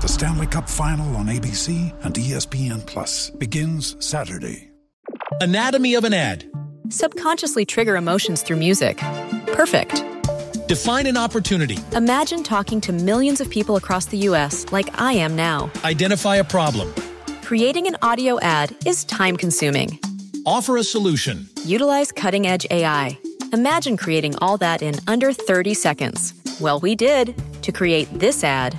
The Stanley Cup Final on ABC and ESPN Plus begins Saturday. Anatomy of an ad. Subconsciously trigger emotions through music. Perfect. Define an opportunity. Imagine talking to millions of people across the U.S. like I am now. Identify a problem. Creating an audio ad is time consuming. Offer a solution. Utilize cutting edge AI. Imagine creating all that in under 30 seconds. Well, we did to create this ad.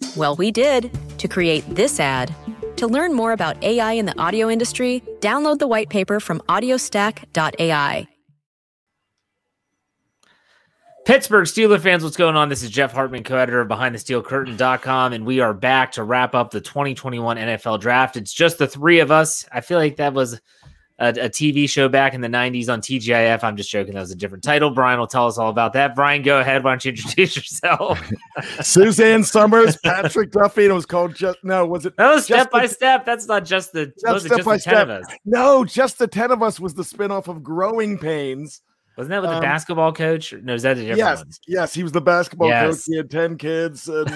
Well, we did to create this ad. To learn more about AI in the audio industry, download the white paper from audiostack.ai. Pittsburgh Steeler fans, what's going on? This is Jeff Hartman, co-editor of BehindTheSteelCurtain.com, and we are back to wrap up the 2021 NFL Draft. It's just the three of us. I feel like that was a, a TV show back in the 90s on TGIF. I'm just joking. That was a different title. Brian will tell us all about that. Brian, go ahead. Why don't you introduce yourself? Suzanne Somers, Patrick Duffy, and it was called just no, was it? No, Just step the- by step. That's not just the, are Step just by the 10 of Step. us. No, just the ten of us was the spinoff of Growing Pains. Wasn't that with the Um, basketball coach? No, is that a different yes, one? yes, he was the basketball Yes. coach. He had ten kids, and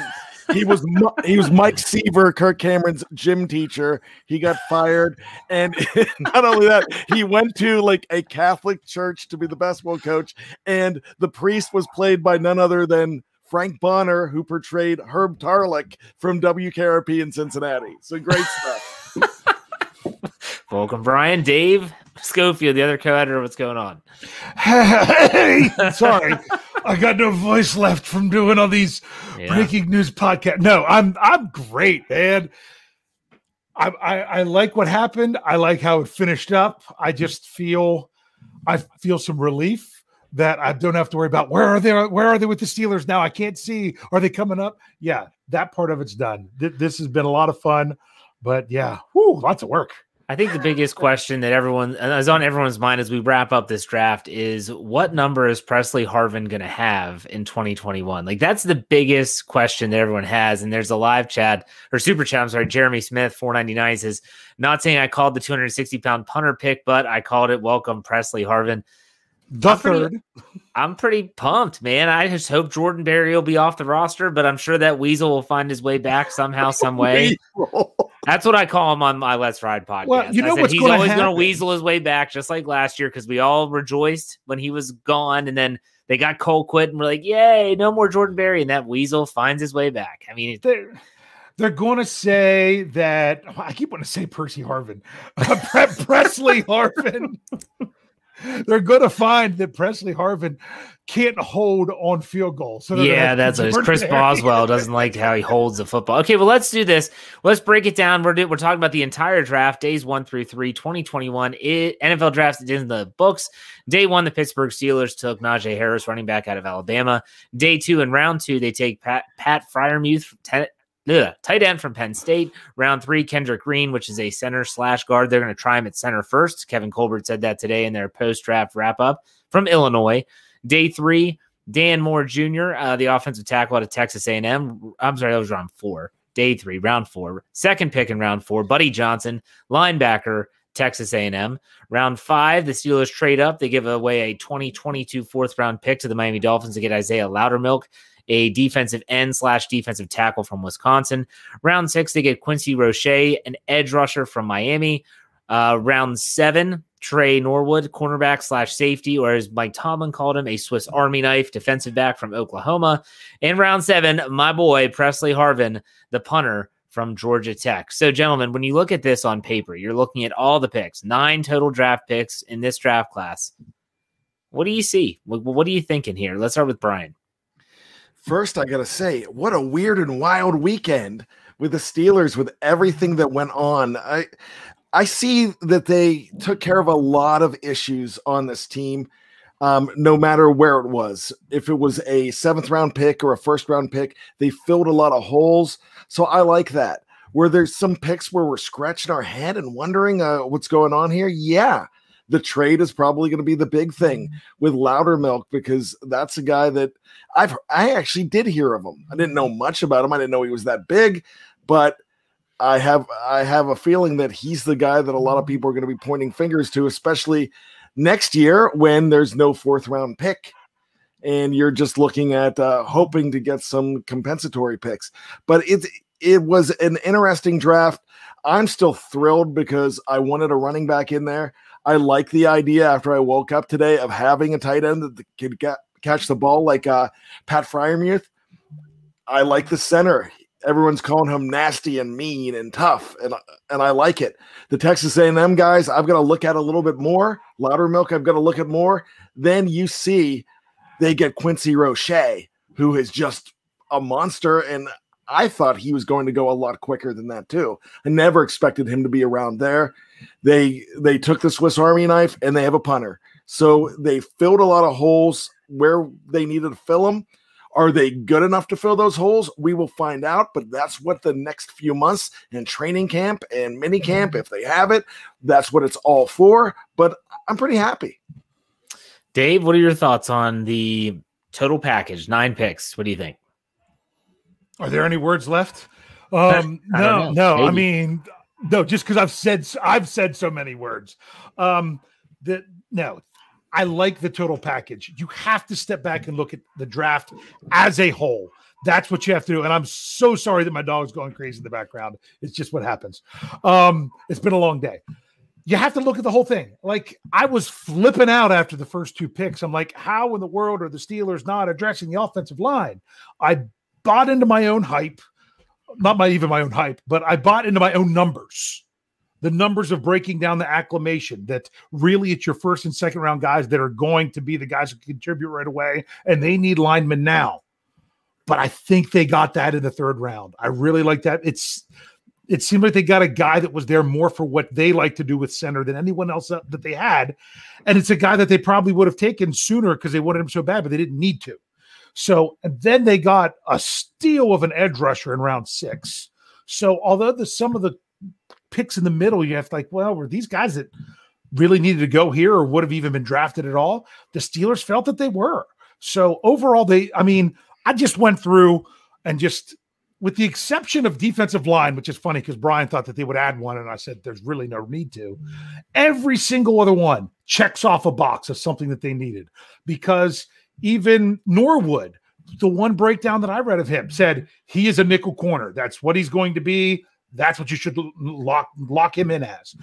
he was he was Mike Seaver, Kirk Cameron's gym teacher. He got fired, and not only that, he went to like a Catholic church to be the basketball coach, and the priest was played by none other than. Frank Bonner, who portrayed Herb Tarlek from WKRP in Cincinnati. So great stuff. Welcome, Brian. Dave Schofield, the other co-editor. What's going on? Hey, sorry, I got no voice left from doing all these Yeah. breaking news podcast. No, I'm I'm great, man. I, I I like what happened. I like how it finished up. I just feel I feel some relief that I don't have to worry about where are they where are they with the Steelers now. I can't see. Are they coming up? Yeah, that part of it's done. Th- This has been a lot of fun, but yeah, whew, lots of work. I think the biggest question that everyone is on everyone's mind as we wrap up this draft is what number is Presley Harvin going to have in 2021? Like that's the biggest question that everyone has. And there's a live chat or super chat. I'm sorry, Jeremy Smith, 499 says, not saying I called the 260 pound punter pick, but I called it welcome Presley Harvin. The I'm pretty- I'm pretty pumped, man. I just hope Jordan Berry will be off the roster, but I'm sure that Weasel will find his way back somehow, some way. That's what I call him on my Let's Ride podcast. Well, you know what's he's gonna always going to weasel his way back, just like last year, because we all rejoiced when he was gone, and then they got Colquitt, and we're like, "Yay, no more Jordan Berry!" And that weasel finds his way back. I mean, they're they're going to say that I keep wanting to say Percy Harvin, Pre- Presley Harvin. they're going to find that Presley Harvin can't hold on field goals. So yeah, that's what. Chris. Boswell doesn't like how he holds the football. Okay, well, let's do this. Let's break it down. We're do, we're talking about the entire draft, days one through three, 2021. It, NFL drafts is in the books. Day one, the Pittsburgh Steelers took Najee Harris, running back out of Alabama. Day two and round two, they take Pat Pat Freiermuth, ten, ugh, tight end from Penn State. Round three, Kendrick Green, which is a center slash guard. They're going to try him at center first. Kevin Colbert said that today in their post draft wrap up from Illinois. Day three, Dan Moore Jr., uh, the offensive tackle out of Texas A&M. I'm sorry, that was round four. Day three, round four. Second pick in round four, Buddy Johnson, linebacker, Texas A&M. Round five, the Steelers trade up. They give away a 2022 fourth round pick to the Miami Dolphins to get Isaiah Loudermilk, a defensive end slash defensive tackle from Wisconsin. Round six, they get Quincy Roche, an edge rusher from Miami. Uh, round seven, Tre Norwood, cornerback slash safety, or as Mike Tomlin called him, a Swiss Army knife defensive back from Oklahoma. And round seven, my boy Presley Harvin, the punter from Georgia Tech. So, gentlemen, when you look at this on paper, you're looking at all the picks, nine total draft picks in this draft class. What do you see? What, what are you thinking here? Let's start with Brian. First, I got to say, what a weird and wild weekend with the Steelers with everything that went on. I I see that they took care of a lot of issues on this team, um, no matter where it was. If it was a seventh round pick or a first round pick, they filled a lot of holes. So I like that. Where there's some picks where we're scratching our head and wondering uh, what's going on here, yeah, the trade is probably going to be the big thing mm-hmm. with Loudermilk because that's a guy that I've I actually did hear of him. I didn't know mm-hmm. much about him. I didn't know he was that big, but I have I have a feeling that he's the guy that a lot of mm-hmm. people are going to be pointing fingers to, especially next year when there's no fourth round pick, and you're just looking at uh, hoping to get some compensatory picks. But it it was an interesting draft. I'm still thrilled because I wanted a running back in there. I like the idea after I woke up today of having a tight end that could get, catch the ball like uh, Pat Freiermuth. I like the center everyone's calling him nasty and mean and tough, and and I like it. The Texas A&M guys, I've got to look at a little bit more. Loudermilk, I've got to look at more. Then you see they get Quincy Roche, who is just a monster, and I thought he was going to go a lot quicker than that too. I never expected him to be around there. They they took the Swiss Army knife and they have a punter, so they filled a lot of holes where they needed to fill them are they good enough to fill those holes? We will find out, but that's what the next few months in training camp and mini camp, if they have it, that's what it's all for. But I'm pretty happy. Dave, what are your thoughts on the total package? Nine picks. What do you think? Are there any words left? Um, no, no. Maybe. I mean, no. Just because I've said I've said so many words. Um, that no, I like the total package. You have to step back and look at the draft as a whole. That's what you have to do. And I'm so sorry that my dog's going crazy in the background. It's just what happens. Um, it's been a long day. You have to look at the whole thing. Like I was flipping out after the first two picks. I'm like, how in the world are the Steelers not addressing the offensive line? I bought into my own hype, not my even my own hype, but I bought into my own numbers. The numbers of breaking down the acclamation that really it's your first and second round guys that are going to be the guys who contribute right away and they need linemen now. But i think they got that in the third round. I really like that. It's it seemed like they got a guy that was there more for what they like to do with center than anyone else that they had. And it's a guy that they probably would have taken sooner because they wanted him so bad but they didn't need to so then they got a steal of an edge rusher in round six so although the some of the picks in the middle, you have to like, well, were these guys that really needed to go here or would have even been drafted at all? The Steelers felt that they were. So overall, they, I mean, I just went through and just with the exception of defensive line, which is funny because Brian thought that they would add one, and I said there's really no need to. Every single other one checks off a box of something that they needed because even Norwood, the one breakdown that I read of him said he is a nickel corner. That's what he's going to be. That's what you should lock lock him in as.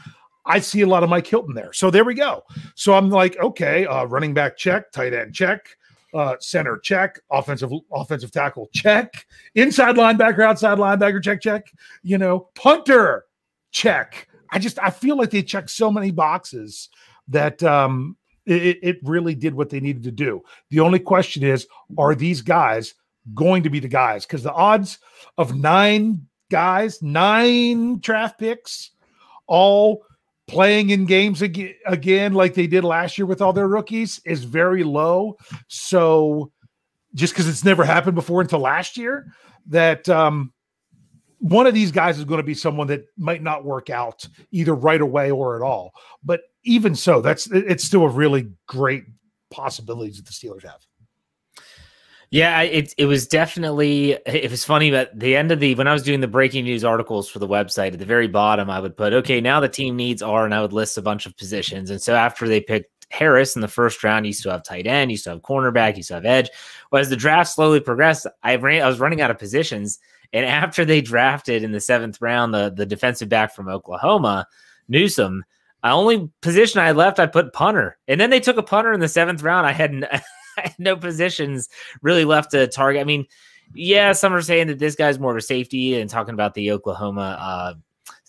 I see a lot of Mike Hilton there. So there we go. So I'm like, okay, uh, running back check, tight end check, uh, center check, offensive offensive tackle check, inside linebacker, outside linebacker check, check. You know, punter check. I just I feel like they check so many boxes that um, it, it really did what they needed to do. The only question is, are these guys going to be the guys? Because the odds of nine guys, nine draft picks, all playing in games again, again like they did last year with all their rookies is very low. So just because it's never happened before until last year, that um, one of these guys is going to be someone that might not work out either right away or at all. But even so, that's it's still a really great possibilities that the Steelers have. Yeah, it it was definitely it was funny, but the end of the when I was doing the breaking news articles for the website at the very bottom, I would put, okay, now the team needs are, and I would list a bunch of positions. And so after they picked Harris in the first round, you still have tight end, you still have cornerback, you still have edge. Well, as the draft slowly progressed, I ran I was running out of positions. And after they drafted in the seventh round the, the defensive back from Oklahoma, Newsome, I only position I left, I put punter. And then they took a punter in the seventh round. I had, had no positions really left to target. I mean, yeah, some are saying that this guy's more of a safety and talking about the Oklahoma uh,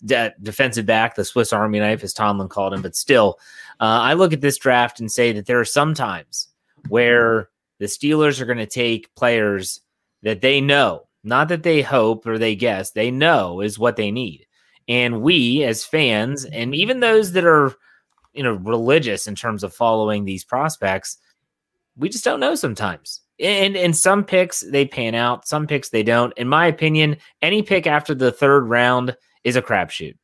de- defensive back, the Swiss Army knife, as Tomlin called him. But still, uh, I look at this draft and say that there are some times where the Steelers are going to take players that they know, not that they hope or they guess, they know is what they need. And we as fans, and even those that are, you know, religious in terms of following these prospects, we just don't know sometimes. And and some picks they pan out, some picks they don't. In my opinion, any pick after the third round is a crapshoot.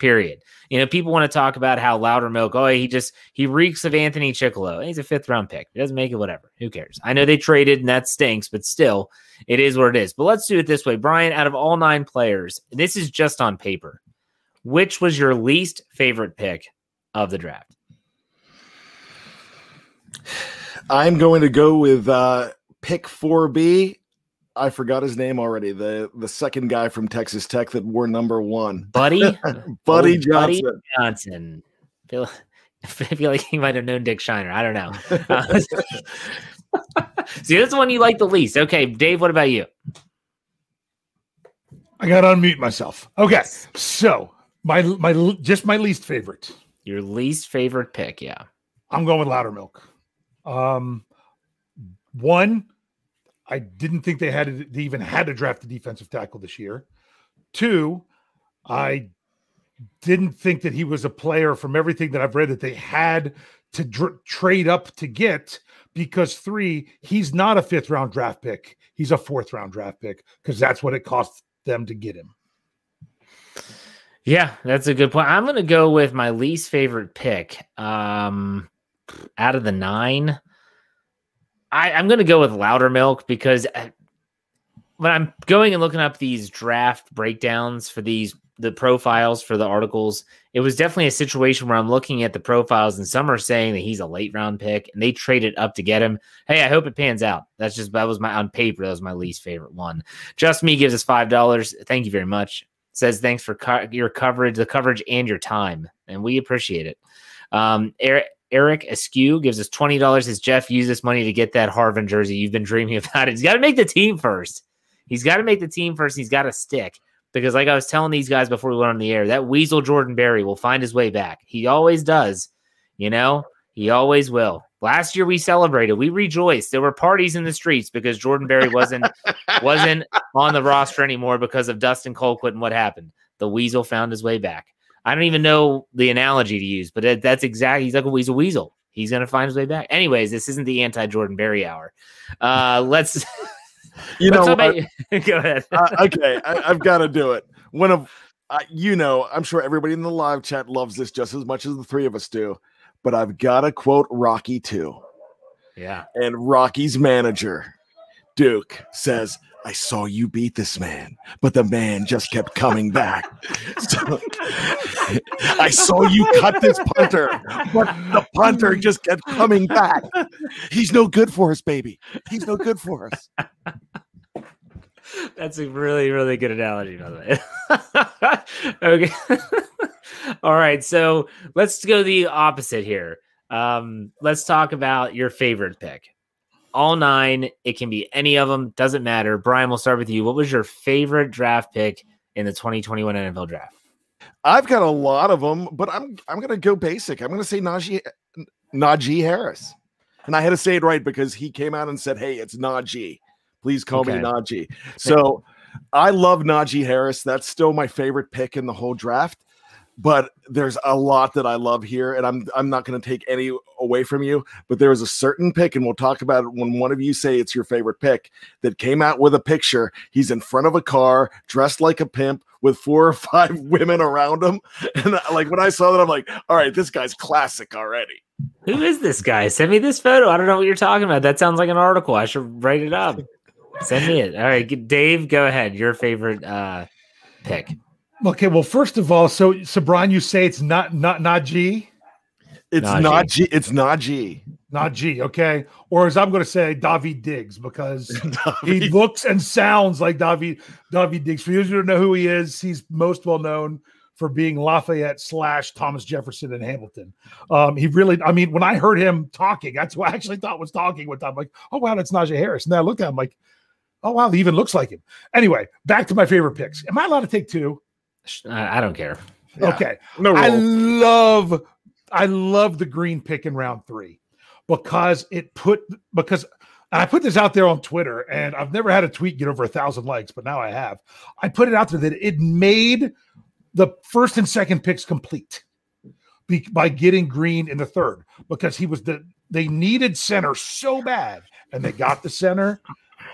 Period. You know, people want to talk about how Loudermilk, oh, he just he reeks of Anthony Chickillo. He's a fifth round pick. He doesn't make it, whatever. Who cares? I know they traded and that stinks, but still, it is what it is. But let's do it this way. Brian, out of all nine players, this is just on paper. Which was your least favorite pick of the draft? I'm going to go with uh, pick 4B. I forgot his name already. The the second guy from Texas Tech that wore number one. Buddy? Buddy Oh, Johnson. Buddy Johnson. Feel, I feel like he might have known Dick Shiner. I don't know. Uh, See, that's the one you like the least. Okay, Dave, what about you? I got to unmute myself. Okay, so my my just my least favorite. Your least favorite pick, yeah. I'm going with Loudermilk. Um, one, I didn't think they had they even had to draft a defensive tackle this year. Two, I didn't think that he was a player from everything that I've read that they had to dr- trade up to get because three, he's not a fifth round draft pick. He's a fourth round draft pick because that's what it cost them to get him. Yeah, that's a good point. I'm going to go with my least favorite pick. Um, out of the nine, I, I'm going to go with Loudermilk because I- when I'm going and looking up these draft breakdowns for these the profiles for the articles, it was definitely a situation where I'm looking at the profiles and some are saying that he's a late round pick and they traded up to get him. Hey, I hope it pans out. That's just that was my on paper. That was my least favorite one. Just me gives us five dollars. Thank you very much. Says thanks for co- your coverage, the coverage, and your time, and we appreciate it. Um, Eric. Eric Askew gives us twenty dollars. Says Jeff, use this money to get that Harvin jersey. You've been dreaming about it. He's got to make the team first. He's got to make the team first. He's got to stick because, like I was telling these guys before we went on the air, that Weasel Jordan Berry will find his way back. He always does. You know, he always will. Last year we celebrated, we rejoiced. There were parties in the streets because Jordan Berry wasn't wasn't on the roster anymore because of Dustin Colquitt and what happened. The Weasel found his way back. I don't even know the analogy to use, but that, that's exactly he's like a weasel weasel. He's gonna find his way back. Anyways, this isn't the anti Jordan Berry hour. Uh, let's You let's know, about- go ahead. uh, okay, I, I've got to do it. One of, uh, you know, I'm sure everybody in the live chat loves this just as much as the three of us do, but I've got to quote Rocky too. yeah. And Rocky's manager, Duke, says, I saw you beat this man, but the man just kept coming back. So, I saw you cut this punter, but the punter just kept coming back. He's no good for us, baby. He's no good for us. That's a really, really good analogy, by the way. okay. All right. So let's go the opposite here. Um, let's talk about your favorite pick. All nine. It can be any of them. Doesn't matter. Brian, we'll start with you. What was your favorite draft pick in the 2021 NFL draft? I've got a lot of them, but I'm I'm gonna go basic. I'm gonna say Najee Najee Harris, and I had to say it right because he came out and said, "Hey, it's Najee. Please call me Okay. Najee." So I love Najee Harris. That's still my favorite pick in the whole draft. But there's a lot that I love here, and I'm I'm not going to take any away from you. But there is a certain pick, and we'll talk about it when one of you say it's your favorite pick that came out with a picture. He's in front of a car, dressed like a pimp, with four or five women around him, and uh, like when I saw that, I'm like, all right, this guy's classic already. Who is this guy? Send me this photo. I don't know what you're talking about. That sounds like an article. I should write it up. Send me it. All right, Dave, go ahead. Your favorite uh pick. Okay, well, first of all, so so Brian, you say it's not not not G, It's Najee. not G. It's not G. not G, okay? Or as I'm going to say, Daveed Diggs, because he looks and sounds like David Daveed Diggs. For those who don't know who he is, he's most well known for being Lafayette slash Thomas Jefferson in Hamilton. Um, he really, I mean, when I heard him talking, that's what I actually thought was talking one time. Like, oh wow, that's Najee Harris. And then I looked at him like, oh wow, he even looks like him. Anyway, back to my favorite picks. Am I allowed to take two? Sh- I, I don't care. Yeah. Okay. no I love I love the green pick in round three because it put because I put this out there on Twitter and I've never had a tweet get over a thousand likes, but now I have. I put it out there that it made the first and second picks complete be, by getting green in the third because he was the they needed center so bad and they got the center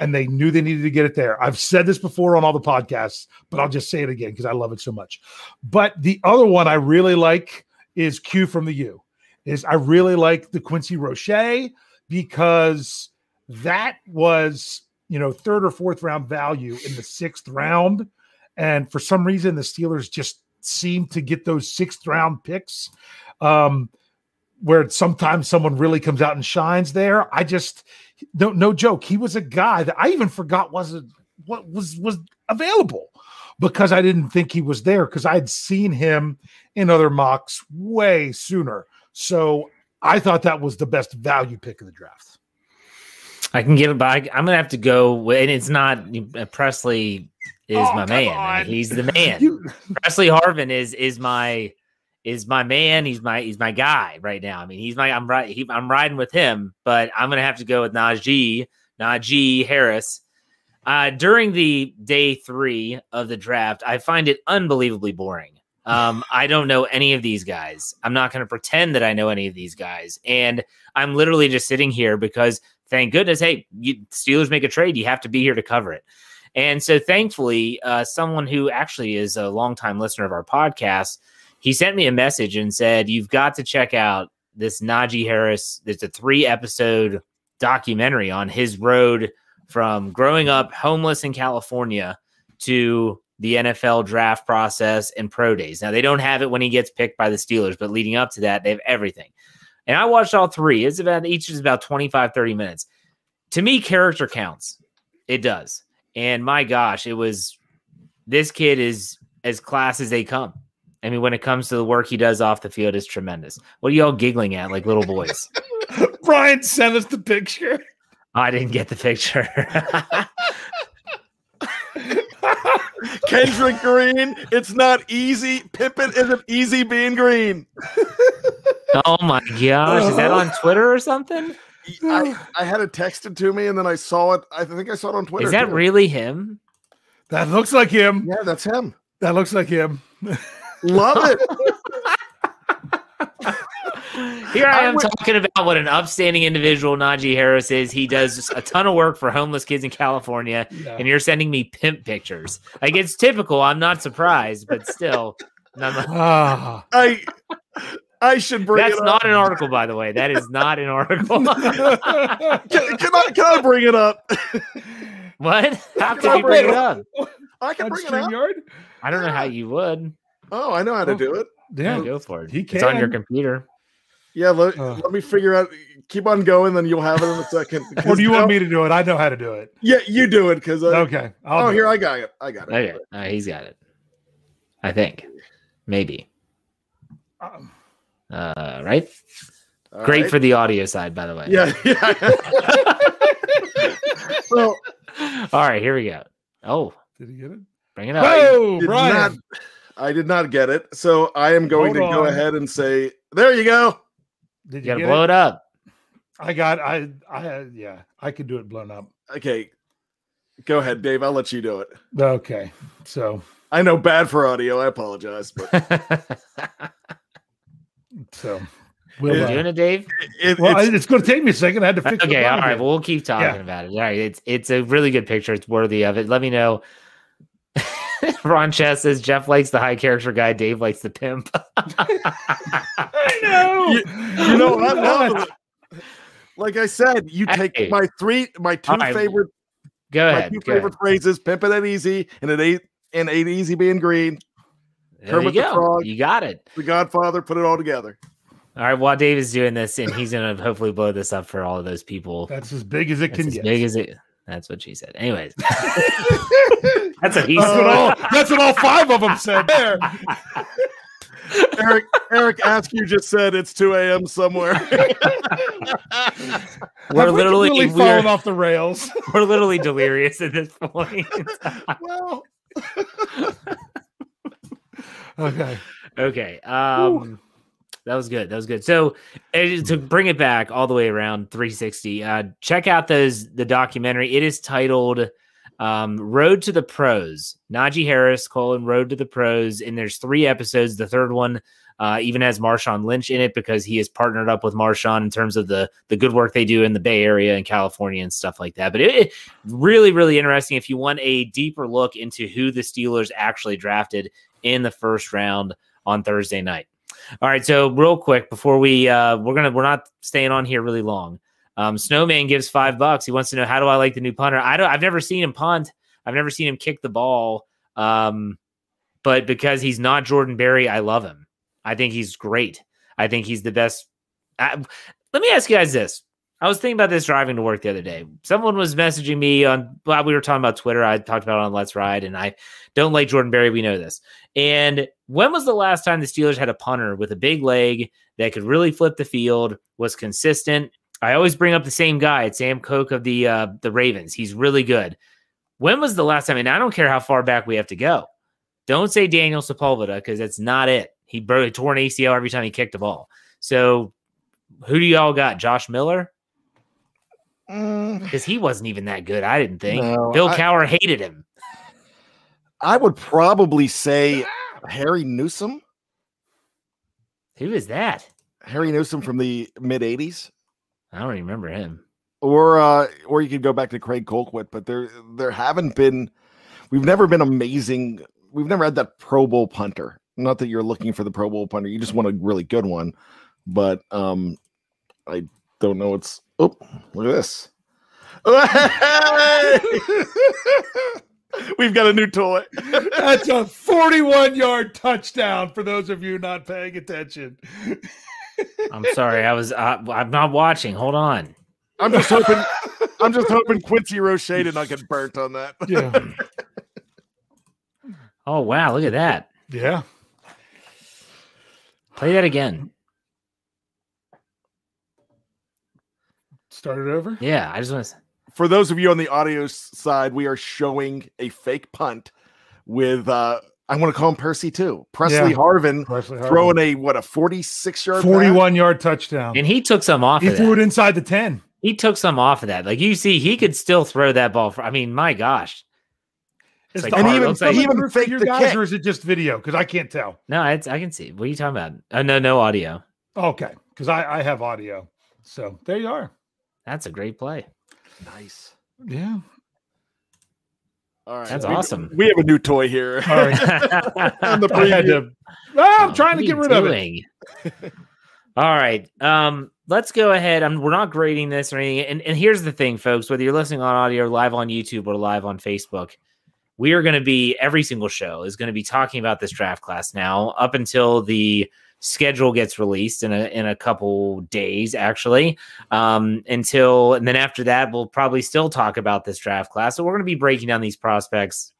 and they knew they needed to get it there. I've said this before on all the podcasts, but I'll just say it again because I love it so much. But the other one I really like is Q from the U. Is I really like the Quincy Roche because that was you know third or fourth round value in the sixth round, and for some reason the Steelers just seem to get those sixth round picks. Um, where sometimes someone really comes out and shines there. I just no no joke. He was a guy that I even forgot wasn't what was was available because I didn't think he was there because I had seen him in other mocks way sooner. So I thought that was the best value pick of the draft. I can give it back. I'm gonna have to go, with, and it's not uh, Presley is Oh, my man. I on. mean, he's the man. You- Presley Harvin is is my is my man. He's my he's my guy right now. I mean, he's my I'm right. He, I'm riding with him, but I'm gonna have to go with Najee Najee Harris. Uh, during the day three of the draft, I find it unbelievably boring. Um, I don't know any of these guys. I'm not going to pretend that I know any of these guys, and I'm literally just sitting here because thank goodness, hey, you, Steelers make a trade, you have to be here to cover it. And so, thankfully, uh, someone who actually is a longtime listener of our podcast, he sent me a message and said, "You've got to check out this Najee Harris. It's a three episode documentary on his road from growing up homeless in California to the NFL draft process and pro days. Now they don't have it when he gets picked by the Steelers, but leading up to that, they have everything. And I watched all three. It's about each is about 25, 30 minutes. To me, character counts. It does. And my gosh, it was this kid is as class as they come. I mean, when it comes to the work he does off the field, is tremendous. What are y'all giggling at like little boys? Brian sent us the picture. I didn't get the picture. Kendrick Green. It's not easy. Pippin isn't easy being green. oh my gosh. Is that on Twitter or something? I, I had it texted to me and then I saw it. I think I saw it on Twitter. Is that too. really him? That looks like him. Yeah, that's him. That looks like him. Love it. Here I I am would- talking about what an upstanding individual Najee Harris is. He does a ton of work for homeless kids in California, Yeah. and you're sending me pimp pictures. Like it's typical. I'm not surprised, but still, none- Ah. I I should bring that's it not an article, by the way. That is not an article. Can, can I can I bring it up? what? How Can could I you bring bring it it up? I can On bring it up. StreamYard? I don't know how you would. Oh, I know how to do it. Yeah. go for it. he It's on your computer. Yeah, let, Uh. let me figure out. Keep on going, then you'll have it in a second. Or do you want me to do it? I know how to do it. Yeah, you do it because. Okay. I'll oh, here it. I got it. I got it. Okay, uh, he's got it. I think, maybe. Um, Uh, right. All Great right. for the audio side, by the way. Yeah, yeah. so All right, here we go. Oh, Did he get it? bring it up. Oh, Brian. not, I did not get it. So I am going Hold to go ahead and say, there you go. Did You you gotta blow it? it up. I got I I had yeah, I could do it blown up. Okay. Go ahead, Dave. I'll let you do it. Okay. So I know bad for audio. I apologize, but So we'll, You uh, doing it, Dave? it, well, it's, it's, going to take me a second. I had to fix the Okay, all bottom Well, we'll keep talking Yeah. about it. All right, it's it's a really good picture. It's worthy of it. Let me know. Ron Chess says Jeff likes the high character guy. Dave likes the pimp. I know. you, you know what? What? No, like I said, you take Hey. my three, my two All right, favorite, Go my ahead. two Go favorite ahead. phrases: "Pimping it easy" and it ain't and ain't easy being green. There you Kermit the go. Frog. You got it. The Godfather put it all together. All right. While Dave is doing this, and he's gonna hopefully blow this up for all of those people. That's as big as it That's can as get. big as it. That's what she said. Anyways, that's what he That's what all. That's what all five of them said. There. Eric Eric Askew just said it's 2 a.m. somewhere. We're Have we literally completely we're, off the rails. we're literally delirious at this point. well, okay. Okay. Um that was good. That was good. So to bring it back all the way around 360, uh check out those the documentary. It is titled um Road to the Pros. Najee Harris, colon Road to the Pros. And there's three episodes. The third one uh, even has Marshawn Lynch in it because he has partnered up with Marshawn in terms of the the good work they do in the Bay Area and California and stuff like that. But it, it really, really interesting. If you want a deeper look into who the Steelers actually drafted in the first round on Thursday night. All right, so real quick before we uh we're gonna we're not staying on here really long. Um, Snowman gives five bucks. He wants to know how do I like the new punter? I don't. I've never seen him punt. I've never seen him kick the ball. Um, but because he's not Jordan Berry, I love him. I think he's great. I think he's the best. I, let me ask you guys this. I was thinking about this driving to work the other day. Someone was messaging me on while we were talking about Twitter. I talked about on Let's Ride, and I don't like Jordan Berry. We know this. And when was the last time the Steelers had a punter with a big leg that could really flip the field, was consistent? I always bring up the same guy. It's Sam Koch of the uh, the Ravens. He's really good. When was the last time? And I don't care how far back we have to go. Don't say Daniel Sepulveda because that's not it. He tore an ACL every time he kicked the ball. So who do y'all got? Josh Miller? Mm, Because he wasn't even that good. I didn't think. No, Bill I- Cowher hated him. I would probably say Harry Newsome. Who is that? Harry Newsome from the mid 80s. I don't remember him. Or uh or you could go back to Craig Colquitt, but there there haven't been we've never been amazing. We've never had that Pro Bowl punter. Not that you're looking for the Pro Bowl punter, you just want a really good one. But um I don't know what's. oh look at this. We've got a new toy. That's a 41 yard touchdown for those of you not paying attention. I'm sorry. I was. Uh, I'm not watching. Hold on. I'm just hoping I'm just hoping Quincy Roche did not get burnt on that. Yeah. Oh wow! Look at that. Yeah. Play that again. Start it over. Yeah, I just want to. For those of you on the audio side, we are showing a fake punt with uh I want to call him Percy too. Presley Yeah. Harvin Presley Harvin. throwing a what a 46 yard 41 yard touchdown. And he took some off. He of threw that. it inside the 10. He took some off of that. Like you see, he could still throw that ball. For, I mean, my gosh. Is like And even- like he even for faked your the guys, kick. or is it just video? Because I can't tell. No, it's, I can see. What are you talking about? Oh no, no audio. Okay, because I, I have audio. So there you are. That's a great play. Nice. Yeah. All right. That's we- awesome. We have a new toy here. All right. on the I had preview. to. Ah, I'm Oh, trying to get you rid of it. All right. Um, let's go ahead. I'm, we're not grading this or anything. And, and here's the thing, folks, whether you're listening on audio or live on YouTube or live on Facebook, we are going to be every single show is going to be talking about this draft class now up until the schedule gets released in a in a couple days actually um until and then after that we'll probably still talk about this draft class so we're going to be breaking down these prospects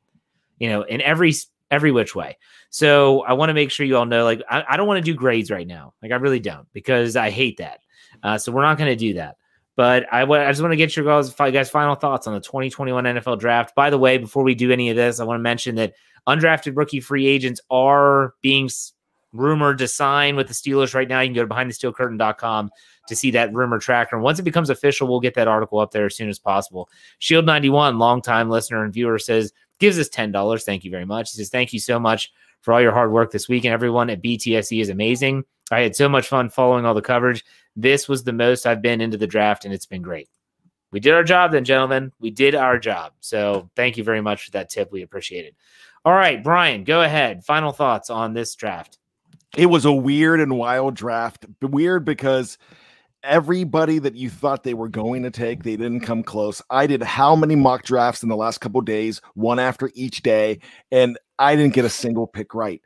you know in every every which way so I want to make sure you all know, like, I, I don't want to do grades right now. Like, I really don't because I hate that. Uh, so we're not going to do that. But I I just want to get your guys, guys' final thoughts on the 2021 NFL draft. By the way, before we do any of this, I want to mention that undrafted rookie free agents are being s- rumored to sign with the Steelers right now. You can go to behindthesteelcurtain.com to see that rumor tracker. And once it becomes official, we'll get that article up there as soon as possible. Shield 91, longtime listener and viewer, says gives us $10. Thank you very much. He says, Thank you so much for all your hard work this week. And everyone at BTSC is amazing. I had so much fun following all the coverage. This was the most I've been into the draft, and it's been great. We did our job then, gentlemen. We did our job. So thank you very much for that tip. We appreciate it. All right, Brian, go ahead. Final thoughts on this draft. It was a weird and wild draft. Weird because everybody that you thought they were going to take, they didn't come close. I did how many mock drafts in the last couple days, one after each day, and I didn't get a single pick right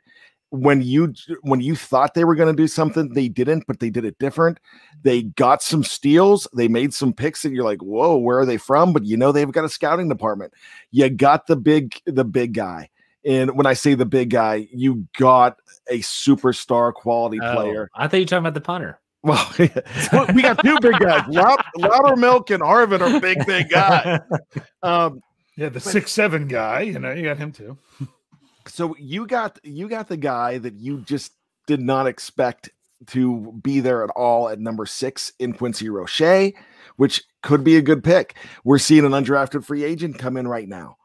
when you when you thought they were going to do something they didn't but they did it different they got some steals they made some picks and you're like whoa where are they from but you know they've got a scouting department you got the big the big guy and when i say the big guy you got a superstar quality oh, player i thought you were talking about the punter well, we got two big guys. Loudermilk and Harvin are big, big guys. Um, yeah, the six seven guy. You know, you got him too so you got you got the guy that you just did not expect to be there at all at number six in Quincy Roche, which could be a good pick. We're seeing an undrafted free agent come in right now.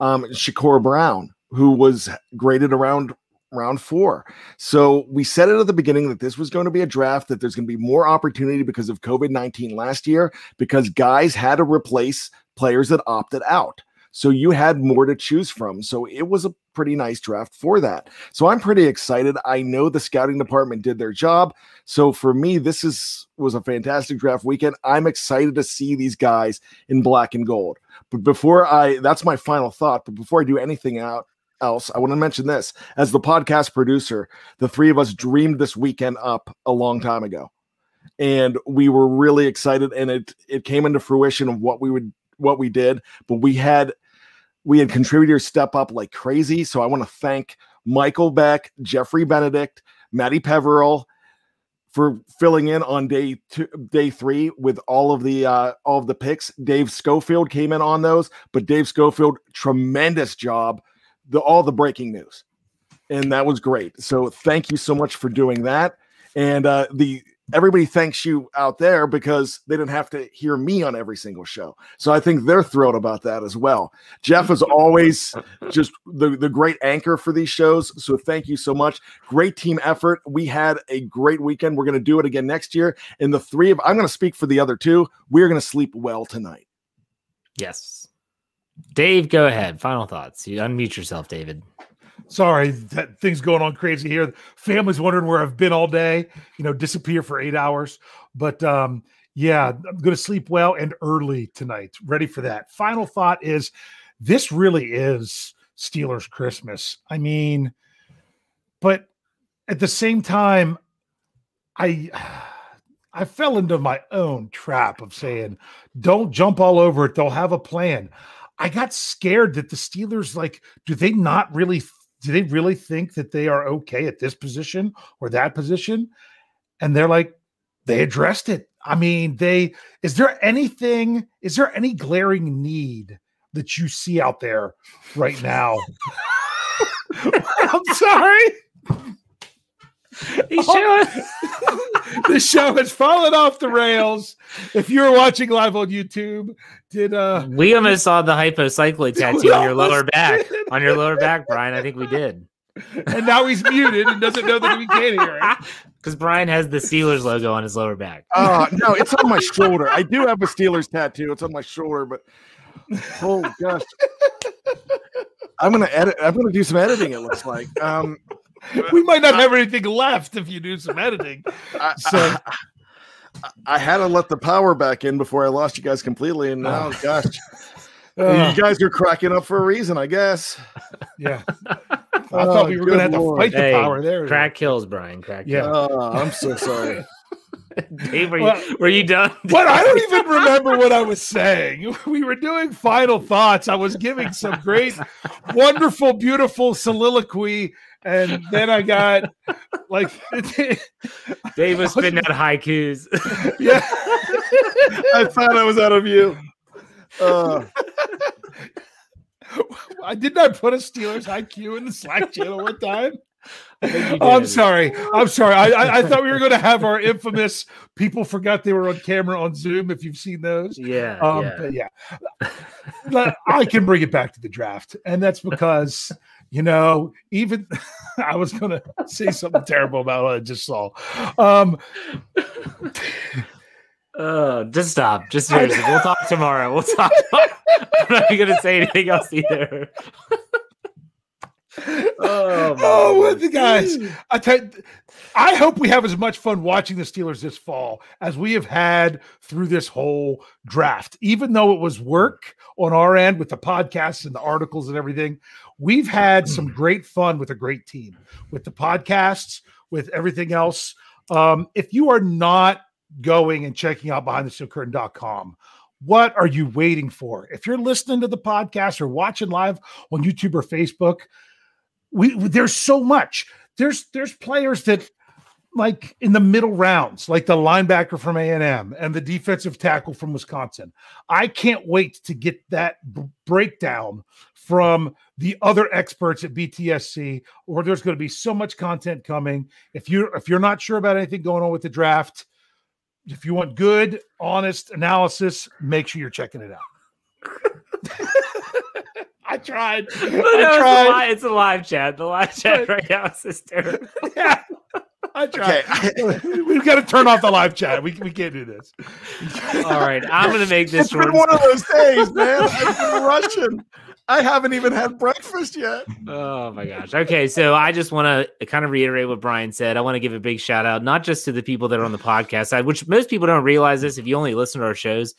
Um, Shakur Brown, who was graded around round four. So we said it at the beginning that this was going to be a draft, that there's going to be more opportunity because of COVID 19 last year, because guys had to replace players that opted out. So you had more to choose from. So it was a pretty nice draft for that. So I'm pretty excited. I know the scouting department did their job. So for me, this is was a fantastic draft weekend. I'm excited to see these guys in black and gold. But before I that's my final thought, but before I do anything out else, I want to mention this. As the podcast producer, the three of us dreamed this weekend up a long time ago. And we were really excited and it it came into fruition of what we would what we did, but we had we had contributors step up like crazy. So I want to thank Michael Beck, Jeffrey Benedict, Maddie Peveril for filling in on day two, day three with all of the uh, all of the picks. Dave Schofield came in on those, but Dave Schofield, tremendous job. The all the breaking news, and that was great. So thank you so much for doing that. And uh, the everybody thanks you out there because they didn't have to hear me on every single show. So I think they're thrilled about that as well. Jeff is always just the, the great anchor for these shows. So thank you so much. Great team effort. We had a great weekend. We're going to do it again next year. And the three of I'm going to speak for the other two. We're going to sleep well tonight. Yes. Dave, go ahead. Final thoughts. You unmute yourself, David. Sorry that things going on crazy here. Family's wondering where i've been all day you know disappear for eight hours. But um yeah i'm gonna sleep well and early tonight. Ready for that. Final thought is this really is steelers christmas. I mean but at the same time i i fell into my own trap of saying don't jump all over it. They'll have a plan I got scared that the Steelers, like, do they not really do they really think that they are okay at this position or that position? And they're like, they addressed it. I mean, they is there anything, is there any glaring need that you see out there right now? I'm sorry. He showed the show has fallen off the rails. If you were watching live on YouTube, did uh we almost saw the hypocycloid tattoo on your lower back on your lower back, Brian? I think we did. And now he's muted and doesn't know that we can't hear it. Because Brian has the Steelers logo on his lower back. Oh uh, no, it's on my shoulder. I do have a Steelers tattoo. It's on my shoulder, but oh gosh. I'm gonna edit. I'm gonna do some editing. It looks like. Um, we might not have anything left if you do some editing. So I, I, had to let the power back in before I lost you guys completely, and now, oh. gosh, uh, you guys are cracking up for a reason, I guess. Yeah, I oh, thought we were going to have to fight hey, the power there. Crack kills, Brian. Crack. Yeah, oh, I'm so sorry. Dave, were you, were you done? What I don't even remember what I was saying. We were doing final thoughts. I was giving some great, wonderful, beautiful soliloquy and then I got like Dave was spitting out haikus. yeah, I thought I was out of you. Uh. I did not put a Steelers IQ in the Slack channel one time. Oh, I'm sorry. I'm sorry. I, I, I thought we were going to have our infamous people forgot they were on camera on Zoom. If you've seen those, yeah, um, yeah. yeah. I can bring it back to the draft, and that's because you know, even I was going to say something terrible about what I just saw. Um, uh, just stop. Just seriously, we'll talk tomorrow. We'll talk. I'm not going to say anything else either. oh, oh the guys! I tell you, I hope we have as much fun watching the Steelers this fall as we have had through this whole draft. Even though it was work on our end with the podcasts and the articles and everything, we've had some great fun with a great team, with the podcasts, with everything else. Um, if you are not going and checking out behindthesteelcurtain.com, what are you waiting for? If you're listening to the podcast or watching live on YouTube or Facebook, we there's so much. There's there's players that like in the middle rounds, like the linebacker from A&M and the defensive tackle from Wisconsin. I can't wait to get that b- breakdown from the other experts at BTSC or there's going to be so much content coming. If you're if you're not sure about anything going on with the draft, if you want good, honest analysis, make sure you're checking it out. I tried. I no, tried. It's a, live, it's a live chat. The live chat right now is hysterical. yeah. I tried. Okay. We've got to turn off the live chat. We, we can't do this. All right. I'm going to make this it's been one of those days, man. I've been rushing. I haven't even had breakfast yet. Oh my gosh. Okay, so I just want to kind of reiterate what Brian said. I want to give a big shout out, not just to the people that are on the podcast side, which most people don't realize this if you only listen to our shows.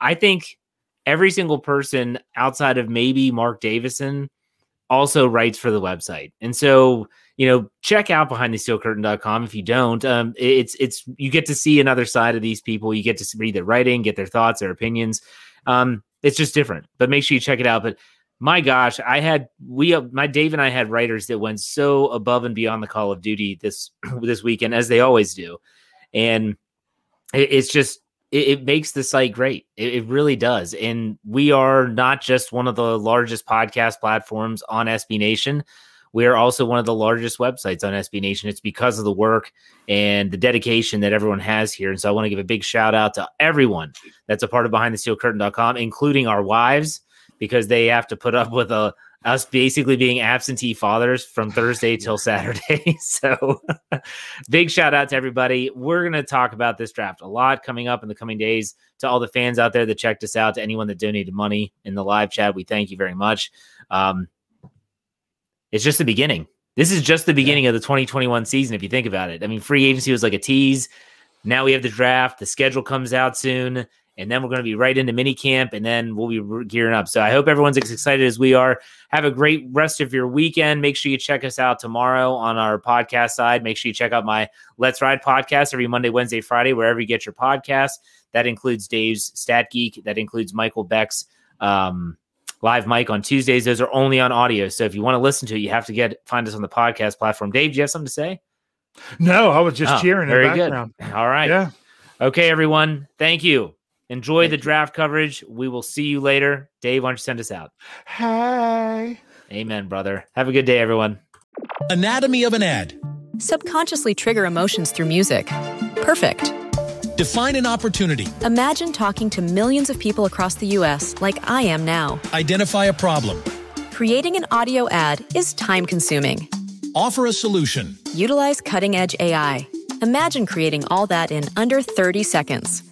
I think every single person outside of maybe Mark Davison also writes for the website. And so, you know, check out behindthesteelcurtain.com if you don't. Um, it's it's you get to see another side of these people. You get to read their writing, get their thoughts, their opinions. Um, it's just different. But make sure you check it out. But my gosh, I had we uh, my Dave and I had writers that went so above and beyond the call of duty this this weekend as they always do. And it, it's just it, it, makes the site great. It, it, really does. And we are not just one of the largest podcast platforms on SB Nation. We are also one of the largest websites on SB Nation. It's because of the work and the dedication that everyone has here. And so I want to give a big shout out to everyone that's a part of behindthesteelcurtain.com, including our wives, because they have to put up with a us basically being absentee fathers from Thursday till Saturday. so, big shout out to everybody. We're going to talk about this draft a lot coming up in the coming days. To all the fans out there that checked us out, to anyone that donated money in the live chat, we thank you very much. Um, it's just the beginning. This is just the beginning of the 2021 season, if you think about it. I mean, free agency was like a tease. Now we have the draft. The schedule comes out soon and then we're going to be right into mini camp and then we'll be gearing up. So I hope everyone's as excited as we are. Have a great rest of your weekend. Make sure you check us out tomorrow on our podcast side. Make sure you check out my Let's Ride podcast every Monday, Wednesday, Friday, wherever you get your podcast. That includes Dave's Stat Geek. That includes Michael Beck's um, live mic on Tuesdays. Those are only on audio. So if you want to listen to it, you have to get find us on the podcast platform. Dave, do you have something to say? No, I was just oh, cheering. Very good. All right. Yeah. Okay, everyone. Thank you. Enjoy Thank the draft coverage. We will see you later. Dave, why don't you send us out? Hey. Amen, brother. Have a good day, everyone. Anatomy of an ad. Subconsciously trigger emotions through music. Perfect. Define an opportunity. Imagine talking to millions of people across the U.S. like I am now. Identify a problem. Creating an audio ad is time consuming. Offer a solution. Utilize cutting edge AI. Imagine creating all that in under 30 seconds.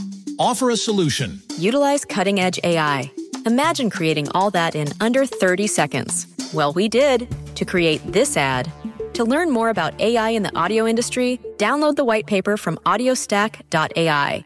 Offer a solution. Utilize cutting edge AI. Imagine creating all that in under 30 seconds. Well, we did to create this ad. To learn more about AI in the audio industry, download the white paper from audiostack.ai.